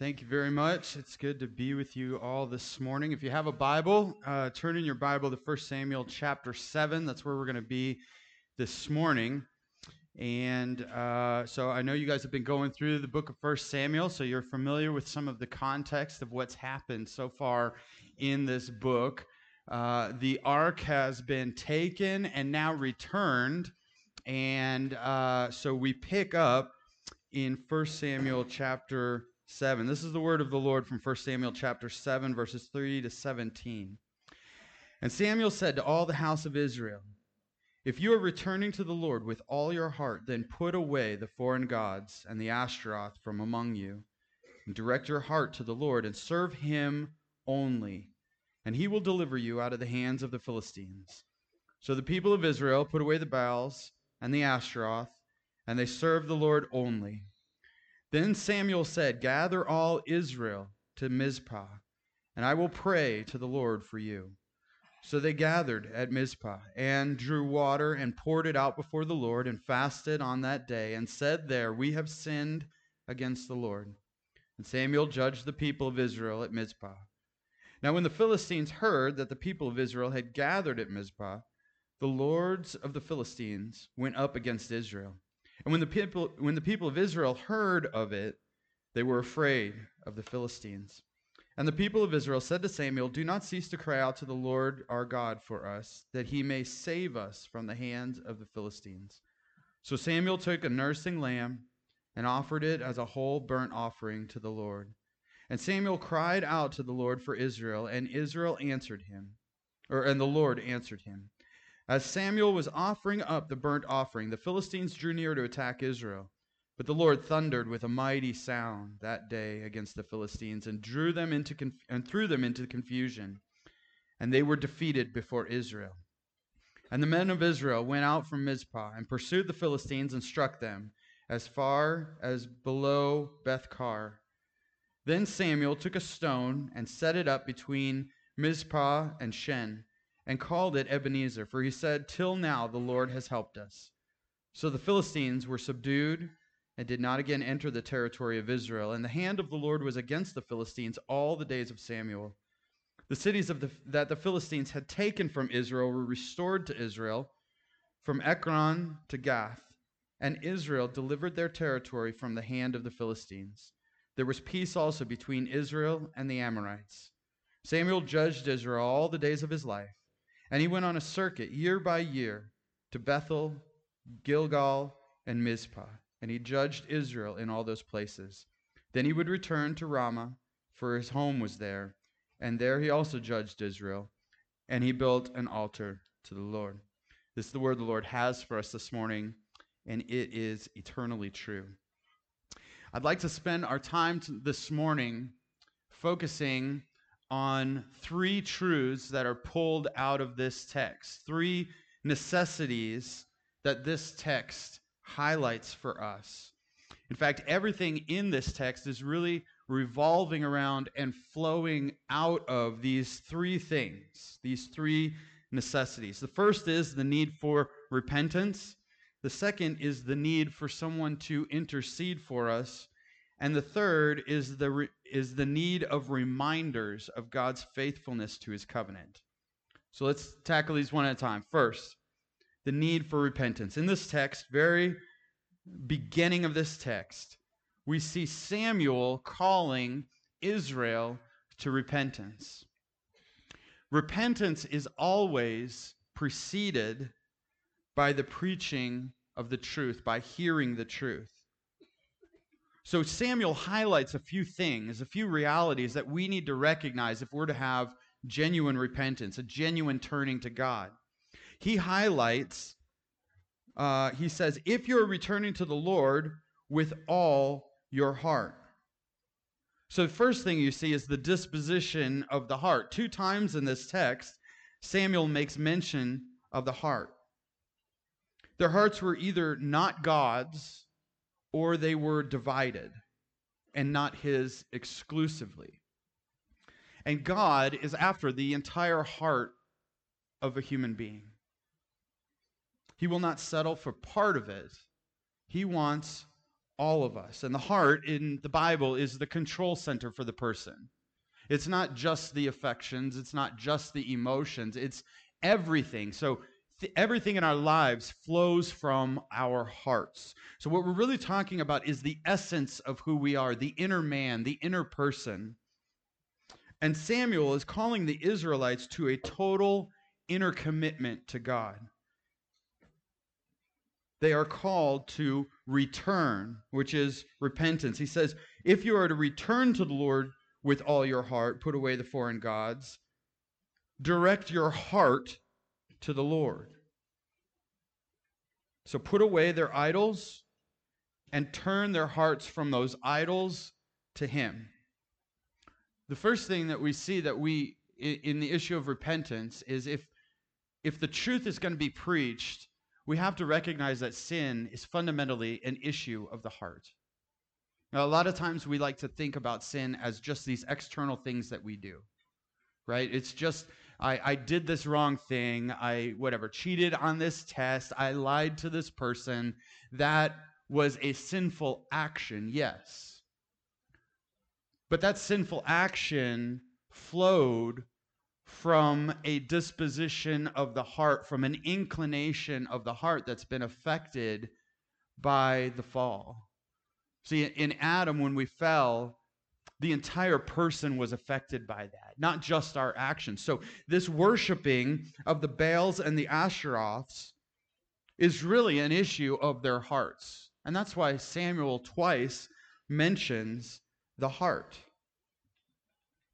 Thank you very much. It's good to be with you all this morning. If you have a Bible, uh, turn in your Bible to 1 Samuel chapter 7. That's where we're going to be this morning. And uh, so I know you guys have been going through the book of 1 Samuel, so you're familiar with some of the context of what's happened so far in this book. Uh, the ark has been taken and now returned. And uh, so we pick up in 1 Samuel chapter 7. This is the word of the Lord from 1 Samuel chapter 7, verses 3 to 17. And Samuel said to all the house of Israel, If you are returning to the Lord with all your heart, then put away the foreign gods and the Ashtaroth from among you, and direct your heart to the Lord, and serve him only, and he will deliver you out of the hands of the Philistines. So the people of Israel put away the Baals and the Ashtaroth, and they served the Lord only. Then Samuel said, Gather all Israel to Mizpah, and I will pray to the Lord for you. So they gathered at Mizpah, and drew water, and poured it out before the Lord, and fasted on that day, and said there, We have sinned against the Lord. And Samuel judged the people of Israel at Mizpah. Now when the Philistines heard that the people of Israel had gathered at Mizpah, the lords of the Philistines went up against Israel. And when the people when the people of Israel heard of it, they were afraid of the Philistines. And the people of Israel said to Samuel, Do not cease to cry out to the Lord our God for us, that he may save us from the hands of the Philistines. So Samuel took a nursing lamb and offered it as a whole burnt offering to the Lord. And Samuel cried out to the Lord for Israel, and Israel answered him, or and the Lord answered him. As Samuel was offering up the burnt offering, the Philistines drew near to attack Israel. But the Lord thundered with a mighty sound that day against the Philistines and drew them into conf- and threw them into confusion, and they were defeated before Israel. And the men of Israel went out from Mizpah and pursued the Philistines and struck them as far as below Beth-car. Then Samuel took a stone and set it up between Mizpah and Shen and called it Ebenezer, for he said, Till now the Lord has helped us. So the Philistines were subdued and did not again enter the territory of Israel. And the hand of the Lord was against the Philistines all the days of Samuel. The cities the, that the Philistines had taken from Israel were restored to Israel, from Ekron to Gath, and Israel delivered their territory from the hand of the Philistines. There was peace also between Israel and the Amorites. Samuel judged Israel all the days of his life. And he went on a circuit year by year to Bethel, Gilgal, and Mizpah, and he judged Israel in all those places. Then he would return to Ramah, for his home was there, and there he also judged Israel, and he built an altar to the Lord. This is the word the Lord has for us this morning, and it is eternally true. I'd like to spend our time this morning focusing on three truths that are pulled out of this text, three necessities that this text highlights for us. In fact, everything in this text is really revolving around and flowing out of these three things, these three necessities. The first is the need for repentance. The second is the need for someone to intercede for us. And the third is the, re- is the need of reminders of God's faithfulness to his covenant. So let's tackle these one at a time. First, the need for repentance. In this text, very beginning of this text, we see Samuel calling Israel to repentance. Repentance is always preceded by the preaching of the truth, by hearing the truth. So Samuel highlights a few things, a few realities that we need to recognize if we're to have genuine repentance, a genuine turning to God. He highlights, uh, he says, if you're returning to the Lord with all your heart. So, the first thing you see is the disposition of the heart. Two times in this text, Samuel makes mention of the heart. Their hearts were either not God's or they were divided and not his exclusively. And God is after the entire heart of a human being. He will not settle for part of it, he wants all of us. And the heart in the Bible is the control center for the person. It's not just the affections, it's not just the emotions, it's everything. So th- everything in our lives flows from our hearts. So what we're really talking about is the essence of who we are, the inner man, the inner person. And Samuel is calling the Israelites to a total inner commitment to God. They are called to return, which is repentance. He says, if you are to return to the Lord with all your heart, put away the foreign gods, direct your heart to the Lord. So put away their idols and turn their hearts from those idols to Him. The first thing that we see that we in the issue of repentance is if if the truth is going to be preached, we have to recognize that sin is fundamentally an issue of the heart. Now, a lot of times we like to think about sin as just these external things that we do, right? It's just, I, I did this wrong thing. I, whatever, cheated on this test. I lied to this person. That was a sinful action, yes. But that sinful action flowed from a disposition of the heart, from an inclination of the heart that's been affected by the fall. See, in Adam, when we fell, the entire person was affected by that, not just our actions. So, this worshiping of the Baals and the Asheroths is really an issue of their hearts. And that's why Samuel twice mentions the heart.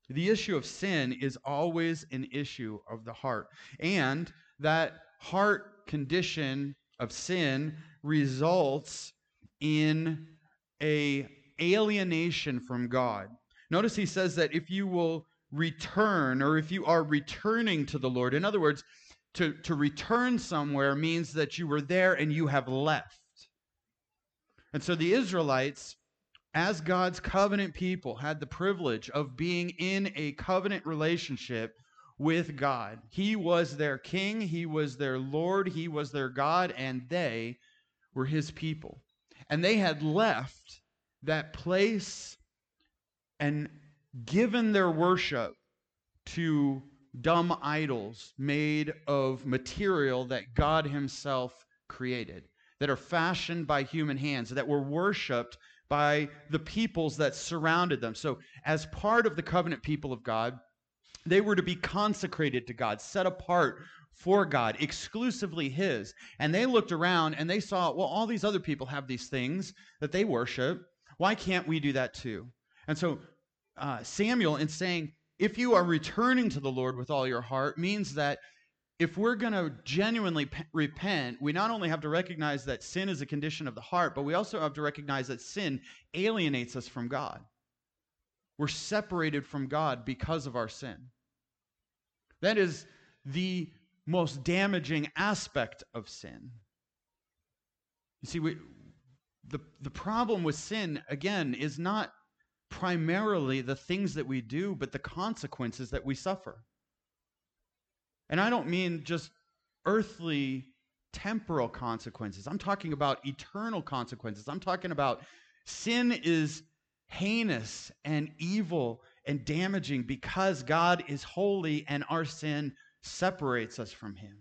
The issue of sin is always an issue of the heart. And that heart condition of sin results in a alienation from God. Notice he says that if you will return or if you are returning to the Lord, in other words, to, to return somewhere means that you were there and you have left. And so the Israelites, as God's covenant people, had the privilege of being in a covenant relationship with God. He was their king, He was their Lord, He was their God, and they were His people. And they had left that place and given their worship to dumb idols made of material that God Himself created, that are fashioned by human hands, that were worshiped by the peoples that surrounded them. So, as part of the covenant people of God, they were to be consecrated to God, set apart for God, exclusively His. And they looked around and they saw, well, all these other people have these things that they worship. Why can't we do that too? And so uh, Samuel, in saying, if you are returning to the Lord with all your heart, means that if we're going to genuinely repent, we not only have to recognize that sin is a condition of the heart, but we also have to recognize that sin alienates us from God. We're separated from God because of our sin. That is the most damaging aspect of sin. You see, we, the, the problem with sin, again, is not primarily the things that we do, but the consequences that we suffer. And I don't mean just earthly, temporal consequences. I'm talking about eternal consequences. I'm talking about sin is heinous and evil and damaging because God is holy and our sin separates us from Him.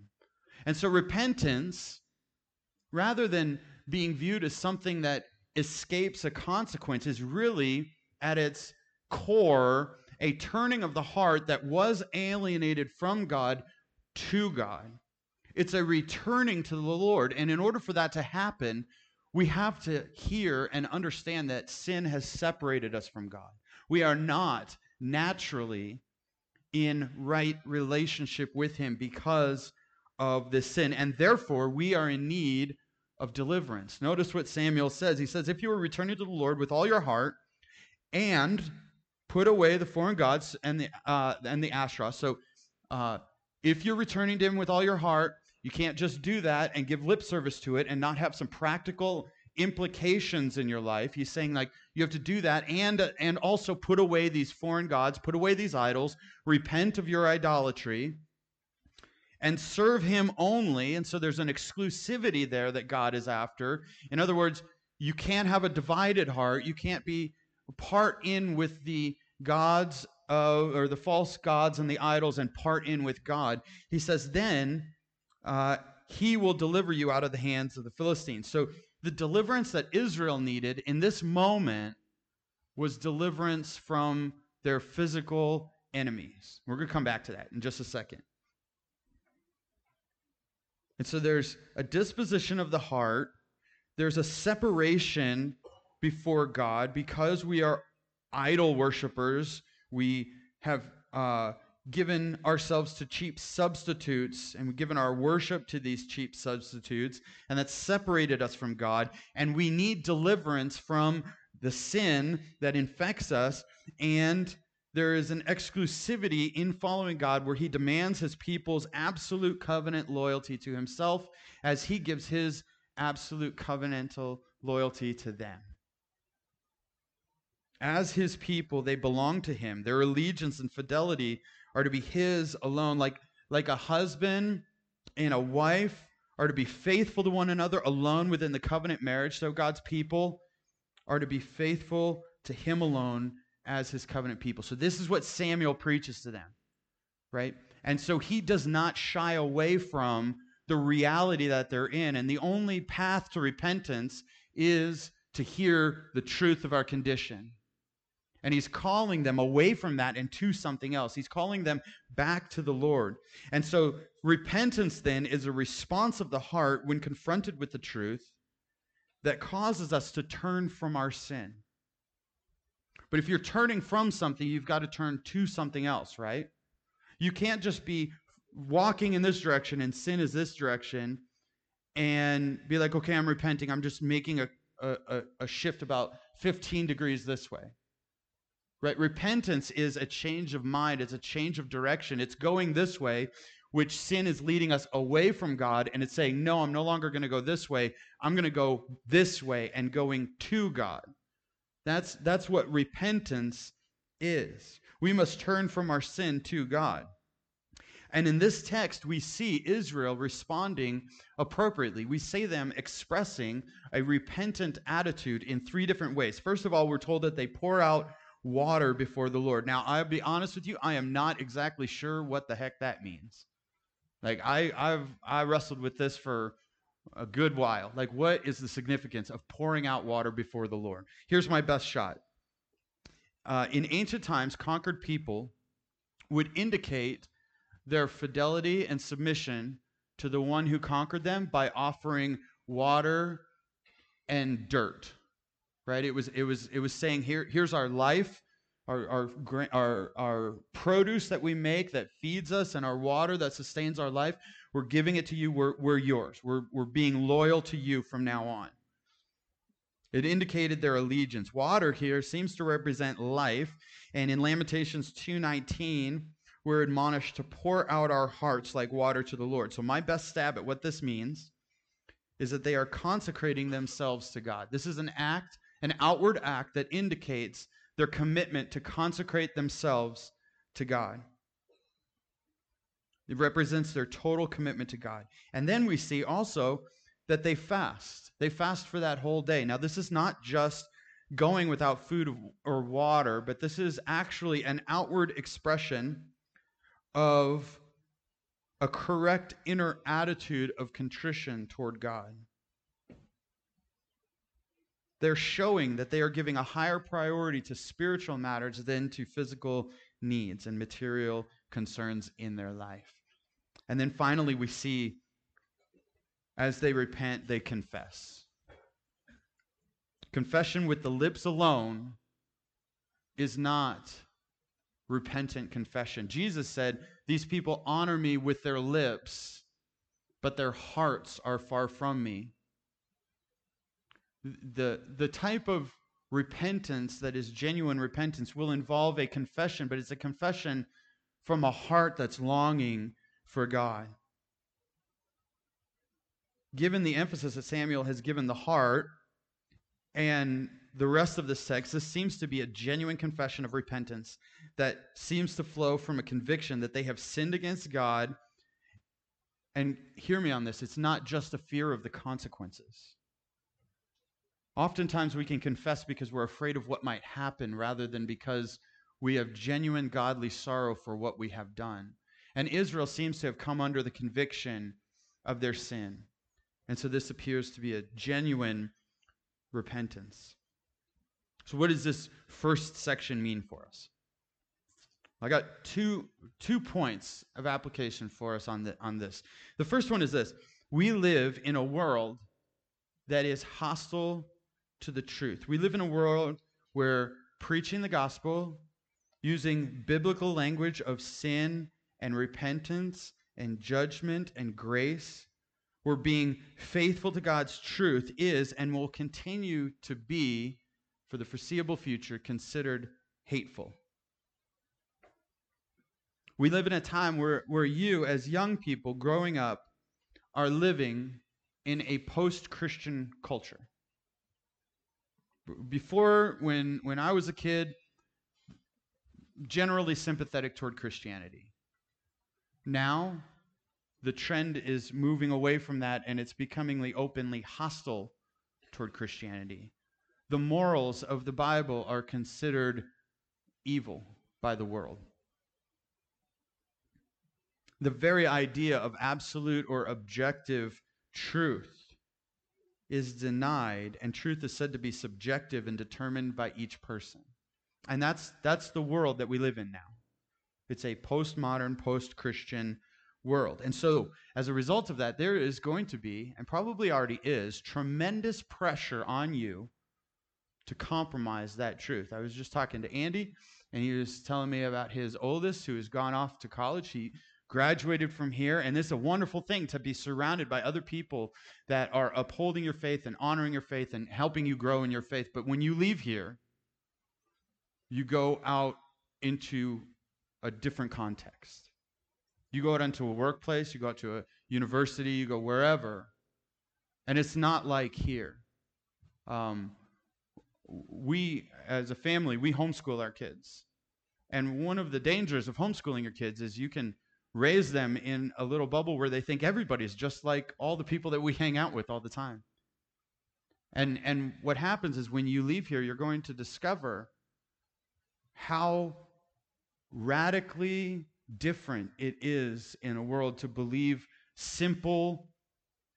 And so repentance, rather than being viewed as something that escapes a consequence, is really at its core a turning of the heart that was alienated from God to God. It's a returning to the Lord. And in order for that to happen, we have to hear and understand that sin has separated us from God. We are not naturally in right relationship with Him because of this sin. And therefore, we are in need of deliverance. Notice what Samuel says. He says, If you are returning to the Lord with all your heart and put away the foreign gods and the, uh, and the Asherah. So, uh, if you're returning to Him with all your heart, you can't just do that and give lip service to it and not have some practical implications in your life. He's saying like you have to do that and and also put away these foreign gods, put away these idols, repent of your idolatry and serve him only. And so there's an exclusivity there that God is after. In other words, you can't have a divided heart. You can't be part in with the gods or the false gods and the idols and part in with God. He says, then uh, he will deliver you out of the hands of the Philistines. So the deliverance that Israel needed in this moment was deliverance from their physical enemies. We're going to come back to that in just a second. And so there's a disposition of the heart, there's a separation before God because we are idol worshippers. We have uh, given ourselves to cheap substitutes and we've given our worship to these cheap substitutes, and that's separated us from God. And we need deliverance from the sin that infects us. And there is an exclusivity in following God where he demands his people's absolute covenant loyalty to himself as he gives his absolute covenantal loyalty to them. As his people, they belong to him. Their allegiance and fidelity are to be his alone, like, like a husband and a wife are to be faithful to one another alone within the covenant marriage. So God's people are to be faithful to him alone as his covenant people. So this is what Samuel preaches to them, right? And so he does not shy away from the reality that they're in. And the only path to repentance is to hear the truth of our condition. And he's calling them away from that and to something else. He's calling them back to the Lord. And so repentance then is a response of the heart when confronted with the truth that causes us to turn from our sin. But if you're turning from something, you've got to turn to something else, right? You can't just be walking in this direction and sin is this direction and be like, okay, I'm repenting. I'm just making a, a, a shift about 15 degrees this way. Right? Repentance is a change of mind, it's a change of direction. It's going this way, which sin is leading us away from God, and it's saying, No, I'm no longer going to go this way. I'm going to go this way and going to God. That's, that's what repentance is. We must turn from our sin to God. And in this text, we see Israel responding appropriately. We see them expressing a repentant attitude in three different ways. First of all, we're told that they pour out water before the Lord. Now, I'll be honest with you, I am not exactly sure what the heck that means. Like I I've I wrestled with this for a good while. Like what is the significance of pouring out water before the Lord? Here's my best shot. Uh, in ancient times, conquered people would indicate their fidelity and submission to the one who conquered them by offering water and dirt right? It was it was it was saying here here's our life, our our our our produce that we make that feeds us, and our water that sustains our life. We're giving it to you. We're we're yours. We're we're being loyal to you from now on. It indicated their allegiance. Water here seems to represent life, and in Lamentations 2:19, we're admonished to pour out our hearts like water to the Lord. So my best stab at what this means is that they are consecrating themselves to God. This is an act an outward act that indicates their commitment to consecrate themselves to God. It represents their total commitment to God. And then we see also that they fast. They fast for that whole day. Now, this is not just going without food or water, but this is actually an outward expression of a correct inner attitude of contrition toward God they're showing that they are giving a higher priority to spiritual matters than to physical needs and material concerns in their life. And then finally, we see as they repent, they confess. Confession with the lips alone is not repentant confession. Jesus said, These people honor me with their lips, but their hearts are far from me the the type of repentance that is genuine repentance will involve a confession, but it's a confession from a heart that's longing for God. Given the emphasis that Samuel has given the heart and the rest of this text, this seems to be a genuine confession of repentance that seems to flow from a conviction that they have sinned against God. And hear me on this it's not just a fear of the consequences. Oftentimes we can confess because we're afraid of what might happen rather than because we have genuine godly sorrow for what we have done. And Israel seems to have come under the conviction of their sin. And so this appears to be a genuine repentance. So, what does this first section mean for us? I got two, two points of application for us on, the, on this. The first one is this We live in a world that is hostile to the truth. We live in a world where preaching the gospel, using biblical language of sin and repentance and judgment and grace, where being faithful to God's truth is and will continue to be, for the foreseeable future, considered hateful. We live in a time where, where you, as young people growing up, are living in a post Christian culture. Before, when, when I was a kid, generally sympathetic toward Christianity. Now, the trend is moving away from that and it's becomingly openly hostile toward Christianity. The morals of the Bible are considered evil by the world. The very idea of absolute or objective truth is denied, and truth is said to be subjective and determined by each person. And that's, that's the world that we live in now. It's a postmodern, post Christian world. And so, as a result of that, there is going to be, and probably already is, tremendous pressure on you to compromise that truth. I was just talking to Andy, and he was telling me about his oldest who has gone off to college. He graduated from here, and it's a wonderful thing to be surrounded by other people that are upholding your faith and honoring your faith and helping you grow in your faith. But when you leave here, you go out into a different context. You go out into a workplace, you go out to a university, you go wherever, and it's not like here. Um, we, as a family, we homeschool our kids. And one of the dangers of homeschooling your kids is you can raise them in a little bubble where they think everybody's just like all the people that we hang out with all the time. And, and what happens is when you leave here, you're going to discover how radically different it is in a world to believe simple,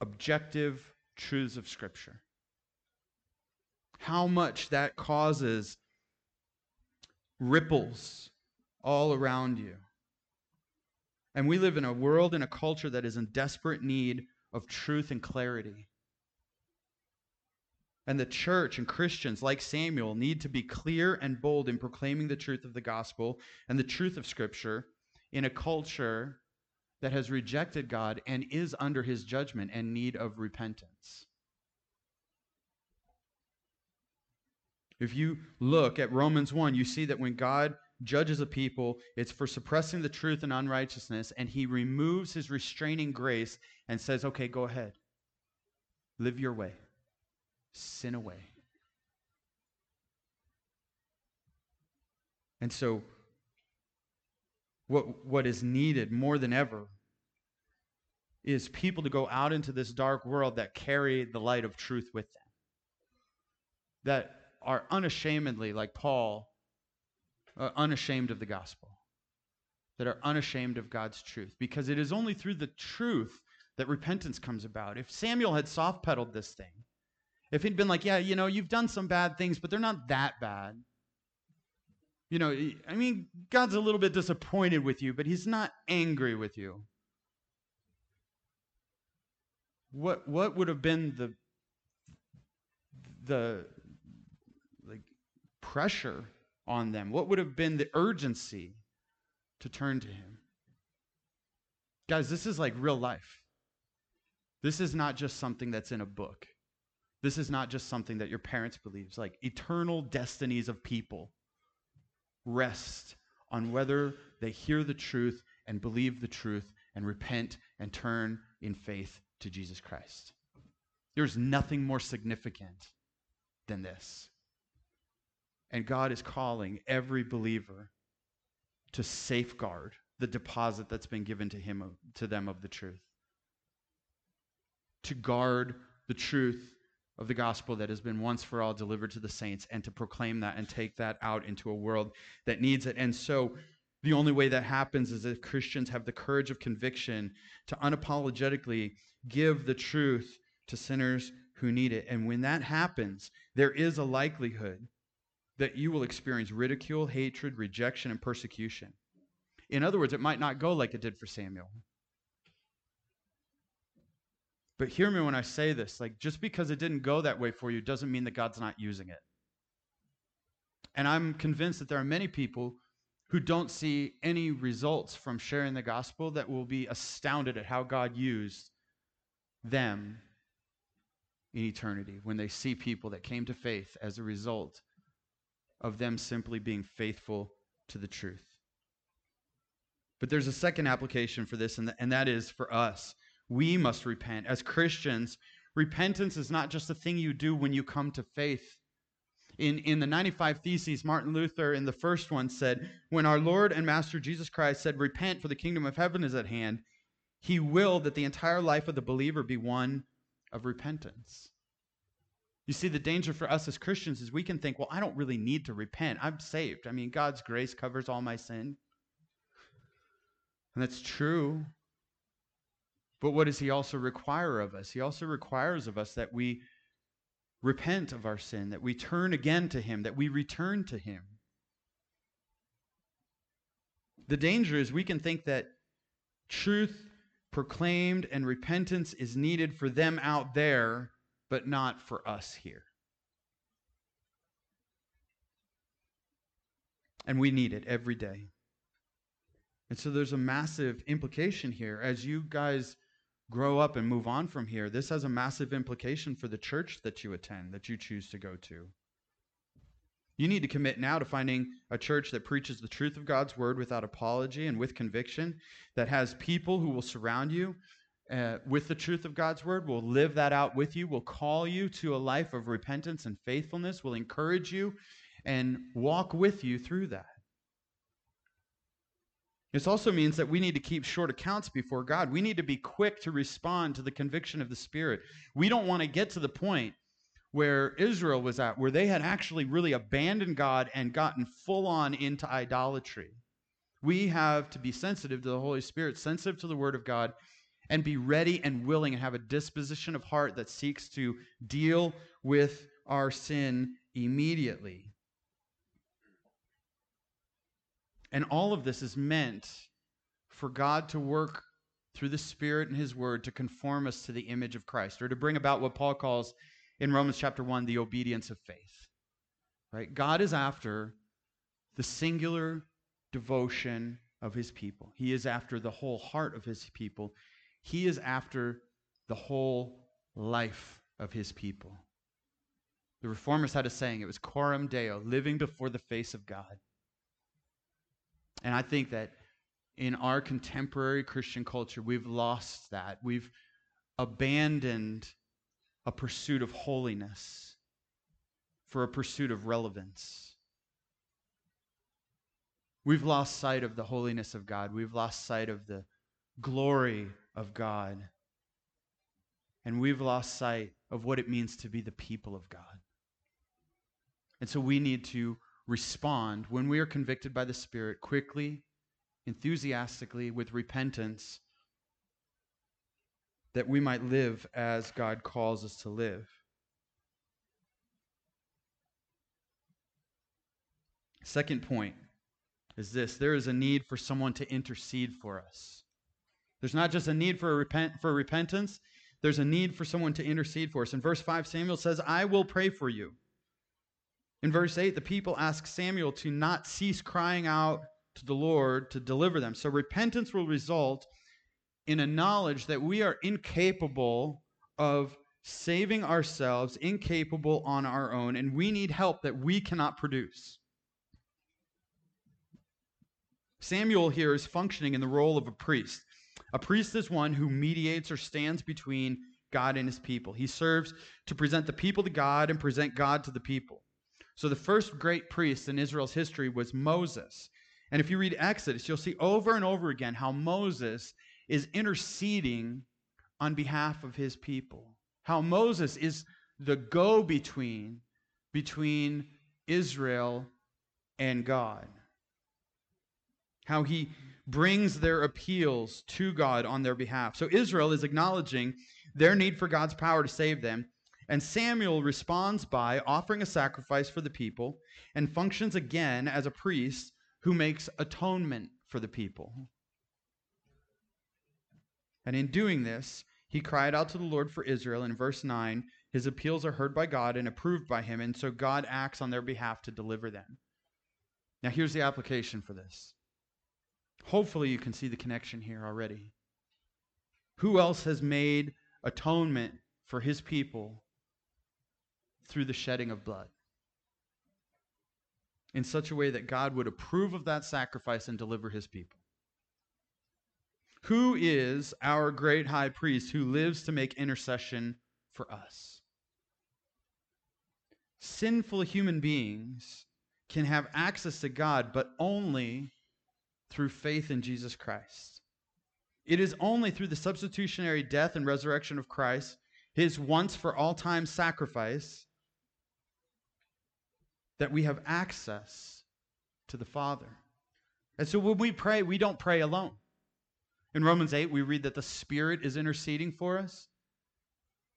objective truths of Scripture. How much that causes ripples all around you. And we live in a world and a culture that is in desperate need of truth and clarity. And the church and Christians, like Samuel, need to be clear and bold in proclaiming the truth of the gospel and the truth of Scripture in a culture that has rejected God and is under his judgment and need of repentance. If you look at Romans 1, you see that when God judges a people, it's for suppressing the truth and unrighteousness, and he removes his restraining grace and says, okay, go ahead. Live your way, sin away. And so, what, what is needed more than ever is people to go out into this dark world that carry the light of truth with them, that are unashamedly, like Paul, uh, unashamed of the gospel, that are unashamed of God's truth, because it is only through the truth that repentance comes about. If Samuel had soft pedaled this thing, if he'd been like, yeah, you know, you've done some bad things, but they're not that bad. You know, I mean, God's a little bit disappointed with you, but he's not angry with you. What what would have been the the like pressure on them? What would have been the urgency to turn to Him? Guys, this is like real life. This is not just something that's in a book. This is not just something that your parents believe. like eternal destinies of people rest on whether they hear the truth and believe the truth and repent and turn in faith to Jesus Christ. There's nothing more significant than this. And God is calling every believer to safeguard the deposit that's been given to him to them of the truth. To guard the truth of the gospel that has been once for all delivered to the saints and to proclaim that and take that out into a world that needs it. And so the only way that happens is if Christians have the courage of conviction to unapologetically give the truth to sinners who need it. And when that happens, there is a likelihood that you will experience ridicule, hatred, rejection, and persecution. In other words, it might not go like it did for Samuel. But hear me when I say this. Like, just because it didn't go that way for you doesn't mean that God's not using it. And I'm convinced that there are many people who don't see any results from sharing the gospel that will be astounded at how God used them in eternity when they see people that came to faith as a result of them simply being faithful to the truth. But there's a second application for this, and, th- and that is for us. We must repent. As Christians, repentance is not just a thing you do when you come to faith. In, in the 95 Theses, Martin Luther, in the first one, said, When our Lord and Master Jesus Christ said, Repent, for the kingdom of heaven is at hand, he willed that the entire life of the believer be one of repentance. You see, the danger for us as Christians is we can think, well, I don't really need to repent. I'm saved. I mean, God's grace covers all my sin. And that's true. But what does He also require of us? He also requires of us that we repent of our sin, that we turn again to Him, that we return to Him. The danger is we can think that truth proclaimed and repentance is needed for them out there but not for us here. And we need it every day. And so there's a massive implication here. As you guys grow up and move on from here, this has a massive implication for the church that you attend, that you choose to go to. You need to commit now to finding a church that preaches the truth of God's word without apology and with conviction, that has people who will surround you uh, with the truth of God's word, will live that out with you, will call you to a life of repentance and faithfulness, will encourage you and walk with you through that. This also means that we need to keep short accounts before God. We need to be quick to respond to the conviction of the Spirit. We don't want to get to the point where Israel was at, where they had actually really abandoned God and gotten full on into idolatry. We have to be sensitive to the Holy Spirit, sensitive to the Word of God, and be ready and willing and have a disposition of heart that seeks to deal with our sin immediately. And all of this is meant for God to work through the Spirit and His Word to conform us to the image of Christ, or to bring about what Paul calls in Romans chapter 1 the obedience of faith. Right? God is after the singular devotion of His people, He is after the whole heart of His people. He is after the whole life of his people. The reformers had a saying, it was coram deo, living before the face of God. And I think that in our contemporary Christian culture, we've lost that. We've abandoned a pursuit of holiness for a pursuit of relevance. We've lost sight of the holiness of God. We've lost sight of the glory of God. And we've lost sight of what it means to be the people of God. And so we need to respond when we are convicted by the Spirit quickly, enthusiastically, with repentance, that we might live as God calls us to live. Second point is this there is a need for someone to intercede for us. There's not just a need for, a repent, for repentance, there's a need for someone to intercede for us. In verse 5, Samuel says, I will pray for you. In verse 8, the people ask Samuel to not cease crying out to the Lord to deliver them. So repentance will result in a knowledge that we are incapable of saving ourselves, incapable on our own, and we need help that we cannot produce. Samuel here is functioning in the role of a priest. A priest is one who mediates or stands between God and his people. He serves to present the people to God and present God to the people. So the first great priest in Israel's history was Moses. And if you read Exodus, you'll see over and over again how Moses is interceding on behalf of his people. How Moses is the go between between Israel and God. How he brings their appeals to God on their behalf. So Israel is acknowledging their need for God's power to save them. And Samuel responds by offering a sacrifice for the people and functions again as a priest who makes atonement for the people. And in doing this, he cried out to the Lord for Israel. In verse 9, his appeals are heard by God and approved by him, and so God acts on their behalf to deliver them. Now, here's the application for this. Hopefully, you can see the connection here already. Who else has made atonement for his people through the shedding of blood? In such a way that God would approve of that sacrifice and deliver his people. Who is our great high priest who lives to make intercession for us? Sinful human beings can have access to God, but only through faith in Jesus Christ. It is only through the substitutionary death and resurrection of Christ, his once for all time sacrifice, that we have access to the Father. And so when we pray, we don't pray alone. In Romans 8, we read that the Spirit is interceding for us.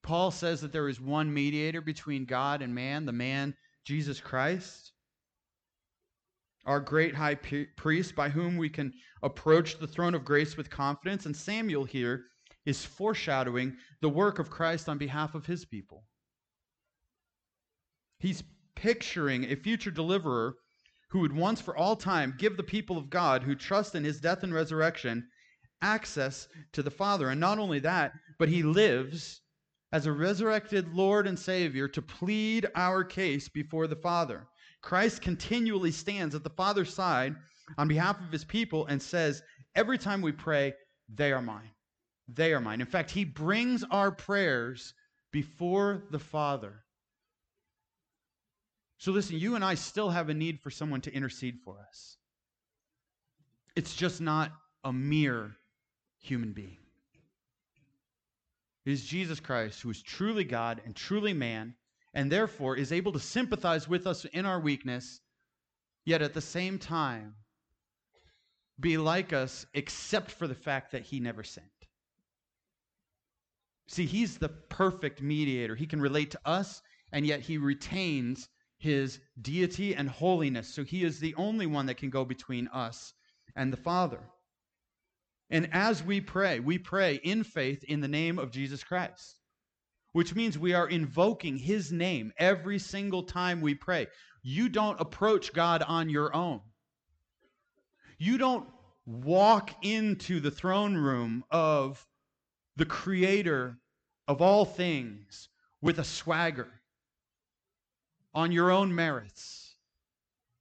Paul says that there is one mediator between God and man, the man Jesus Christ our great high priest by whom we can approach the throne of grace with confidence. And Samuel here is foreshadowing the work of Christ on behalf of his people. He's picturing a future deliverer who would once for all time give the people of God who trust in his death and resurrection access to the Father. And not only that, but he lives as a resurrected Lord and Savior to plead our case before the Father. Christ continually stands at the Father's side on behalf of his people and says, Every time we pray, they are mine. They are mine. In fact, he brings our prayers before the Father. So listen, you and I still have a need for someone to intercede for us. It's just not a mere human being. It is Jesus Christ, who is truly God and truly man, and therefore is able to sympathize with us in our weakness, yet at the same time be like us, except for the fact that he never sinned. See, he's the perfect mediator. He can relate to us, and yet he retains his deity and holiness. So he is the only one that can go between us and the Father. And as we pray, we pray in faith in the name of Jesus Christ which means we are invoking his name every single time we pray. You don't approach God on your own. You don't walk into the throne room of the creator of all things with a swagger on your own merits,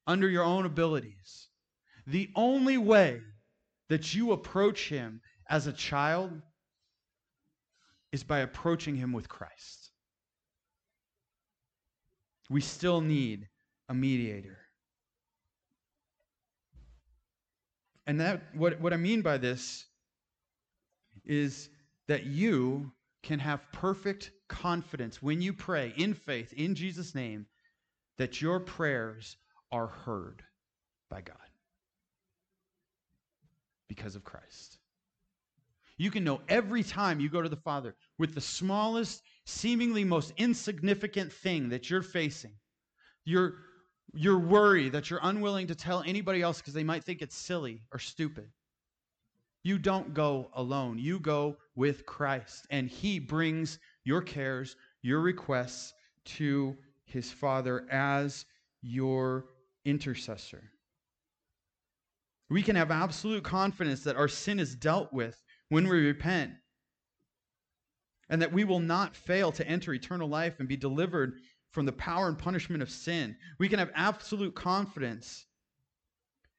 under your own abilities. The only way that you approach him as a child is by approaching him with Christ. We still need a mediator. And that what, what I mean by this is that you can have perfect confidence when you pray in faith in Jesus' name that your prayers are heard by God because of Christ. You can know every time you go to the Father with the smallest, seemingly most insignificant thing that you're facing. Your, your worry that you're unwilling to tell anybody else because they might think it's silly or stupid. You don't go alone. You go with Christ, and He brings your cares, your requests to His Father as your intercessor. We can have absolute confidence that our sin is dealt with when we repent, and that we will not fail to enter eternal life and be delivered from the power and punishment of sin. We can have absolute confidence,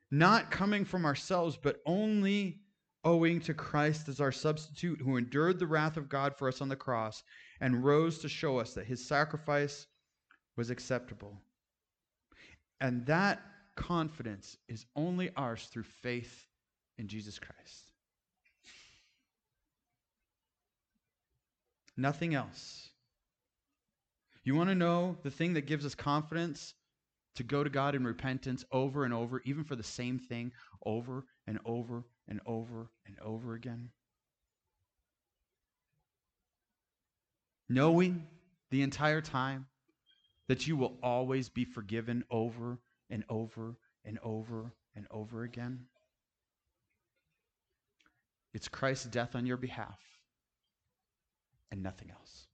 not coming from ourselves, but only owing to Christ as our substitute, who endured the wrath of God for us on the cross and rose to show us that his sacrifice was acceptable. And that confidence is only ours through faith in Jesus Christ. Nothing else. You want to know the thing that gives us confidence to go to God in repentance over and over, even for the same thing over and over and over and over again? Knowing the entire time that you will always be forgiven over and over and over and over again. It's Christ's death on your behalf and nothing else.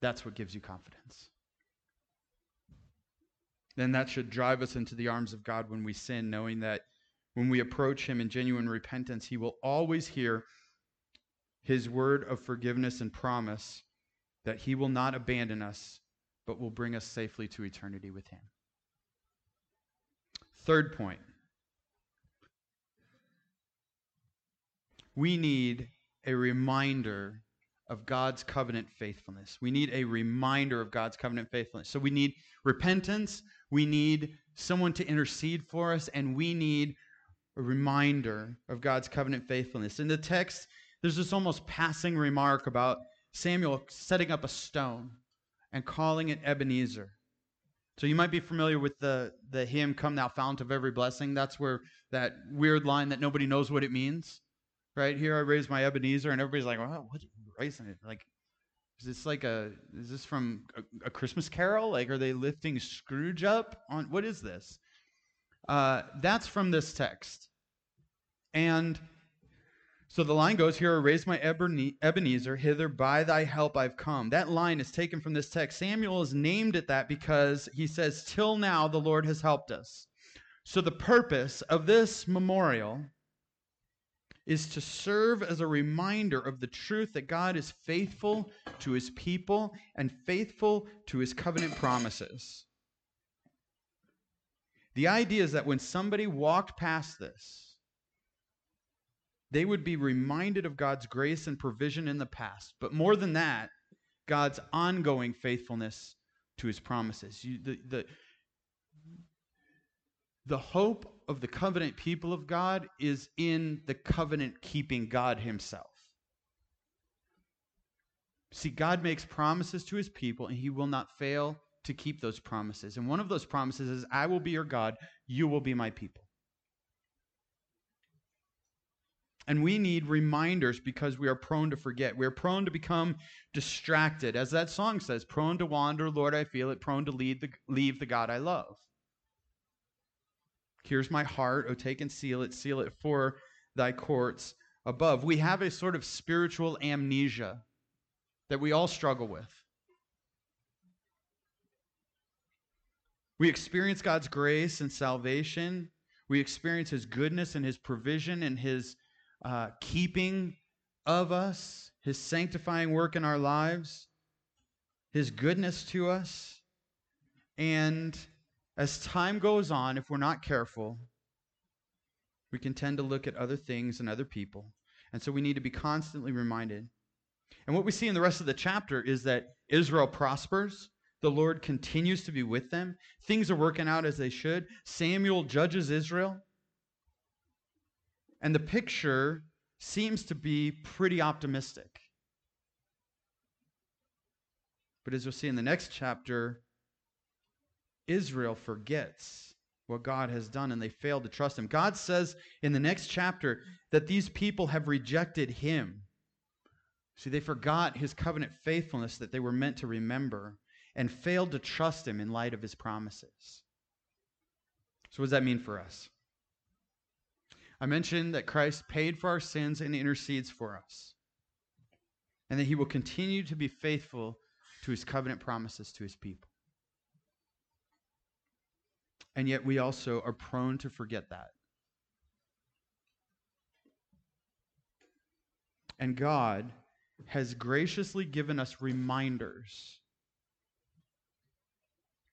That's what gives you confidence. Then that should drive us into the arms of God when we sin, knowing that when we approach Him in genuine repentance, He will always hear His word of forgiveness and promise that He will not abandon us, but will bring us safely to eternity with Him. Third point we need a reminder of God's covenant faithfulness. We need a reminder of God's covenant faithfulness. So we need repentance, we need someone to intercede for us, and we need a reminder of God's covenant faithfulness. In the text, there's this almost passing remark about Samuel setting up a stone and calling it Ebenezer. So you might be familiar with the, the hymn, Come Thou Fount of Every Blessing. That's where that weird line that nobody knows what it means. Right here, I raise my Ebenezer, and everybody's like, "Well, what raising it? Like, is this like a? Is this from a, a, Christmas Carol? Like, are they lifting Scrooge up on? What is this?" Uh, that's from this text, and so the line goes here, I raise my Ebenezer, hither by thy help I've come. That line is taken from this text. Samuel is named at that because he says, Till now the Lord has helped us. So the purpose of this memorial is to serve as a reminder of the truth that God is faithful to his people and faithful to his covenant promises. The idea is that when somebody walked past this, they would be reminded of God's grace and provision in the past. But more than that, God's ongoing faithfulness to his promises. You, the, the, the hope of the covenant people of God is in the covenant keeping God himself. See, God makes promises to his people, and he will not fail to keep those promises. And one of those promises is, I will be your God, you will be my people. And we need reminders because we are prone to forget. We're prone to become distracted. As that song says, prone to wander, Lord, I feel it, prone to the, leave the God I love. Here's my heart, oh, take and seal it, seal it for thy courts above. We have a sort of spiritual amnesia that we all struggle with. We experience God's grace and salvation. We experience his goodness and his provision and his uh, keeping of us, His sanctifying work in our lives, His goodness to us. And as time goes on, if we're not careful, we can tend to look at other things and other people. And so we need to be constantly reminded. And what we see in the rest of the chapter is that Israel prospers. The Lord continues to be with them. Things are working out as they should. Samuel judges Israel. And the picture seems to be pretty optimistic. But as you'll see in the next chapter, Israel forgets what God has done and they fail to trust him. God says in the next chapter that these people have rejected him. See, they forgot his covenant faithfulness that they were meant to remember and failed to trust him in light of his promises. So, what does that mean for us? I mentioned that Christ paid for our sins and intercedes for us, and that he will continue to be faithful to his covenant promises to his people. And yet, we also are prone to forget that. And God has graciously given us reminders.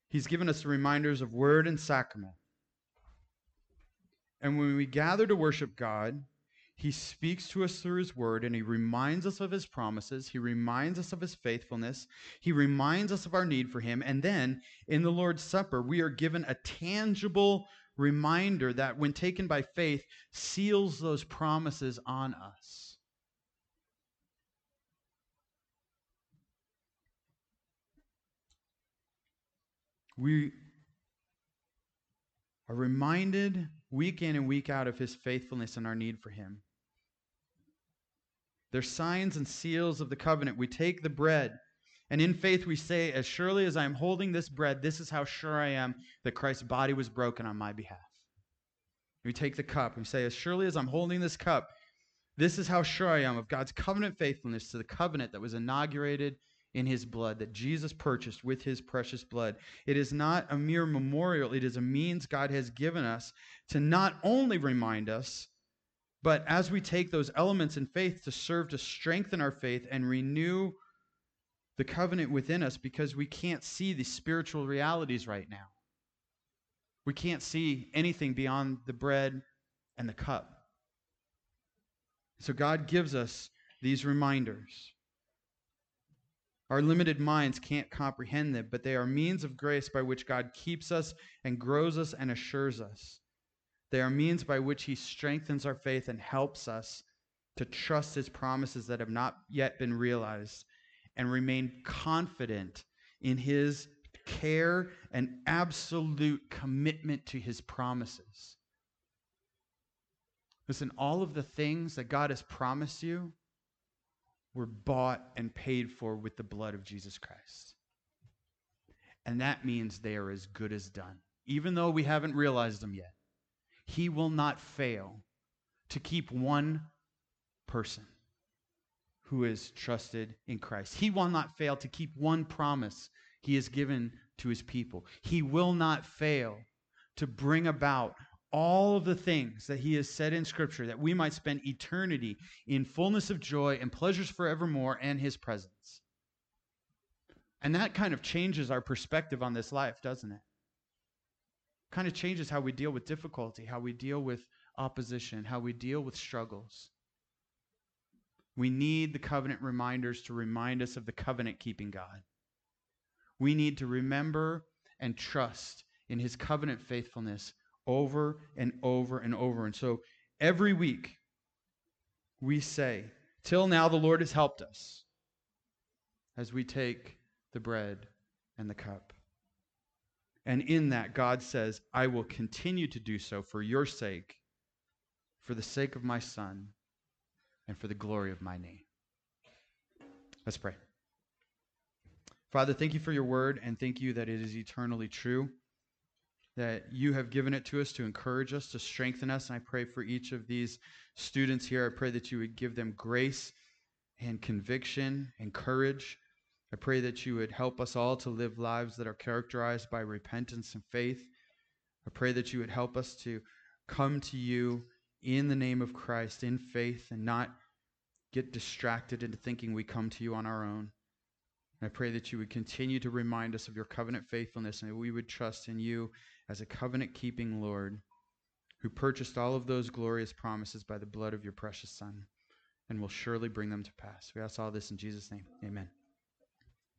He's given us reminders of word and sacrament and when we gather to worship God, he speaks to us through his word and he reminds us of his promises. He reminds us of his faithfulness. He reminds us of our need for him. And then in the Lord's Supper, we are given a tangible reminder that, when taken by faith, seals those promises on us. we are reminded week in and week out of his faithfulness and our need for him. They're signs and seals of the covenant. We take the bread, and in faith we say, As surely as I am holding this bread, this is how sure I am that Christ's body was broken on my behalf. We take the cup and we say, As surely as I'm holding this cup, this is how sure I am of God's covenant faithfulness to the covenant that was inaugurated in his blood, that Jesus purchased with his precious blood. It is not a mere memorial, it is a means God has given us to not only remind us, but as we take those elements in faith to serve to strengthen our faith and renew the covenant within us because we can't see the spiritual realities right now. We can't see anything beyond the bread and the cup. So God gives us these reminders. Our limited minds can't comprehend them, but they are means of grace by which God keeps us and grows us and assures us. They are means by which He strengthens our faith and helps us to trust His promises that have not yet been realized and remain confident in His care and absolute commitment to His promises. Listen, all of the things that God has promised you were bought and paid for with the blood of Jesus Christ. And that means they are as good as done, even though we haven't realized them yet. He will not fail to keep one person who is trusted in Christ. He will not fail to keep one promise he has given to his people. He will not fail to bring about all of the things that he has said in Scripture that we might spend eternity in fullness of joy and pleasures forevermore and his presence. And that kind of changes our perspective on this life, doesn't it? Kind of changes how we deal with difficulty, how we deal with opposition, how we deal with struggles. We need the covenant reminders to remind us of the covenant keeping God. We need to remember and trust in his covenant faithfulness over and over and over. And so every week we say, Till now the Lord has helped us as we take the bread and the cup. And in that, God says, I will continue to do so for your sake, for the sake of my Son, and for the glory of my name. Let's pray. Father, thank you for your word, and thank you that it is eternally true that you have given it to us to encourage us, to strengthen us. And I pray for each of these students here. I pray that you would give them grace and conviction and courage. I pray that you would help us all to live lives that are characterized by repentance and faith. I pray that you would help us to come to you in the name of Christ in faith and not get distracted into thinking we come to you on our own. I pray that you would continue to remind us of your covenant faithfulness and that we would trust in you as a covenant keeping Lord who purchased all of those glorious promises by the blood of your precious Son and will surely bring them to pass. We ask all this in Jesus' name. Amen.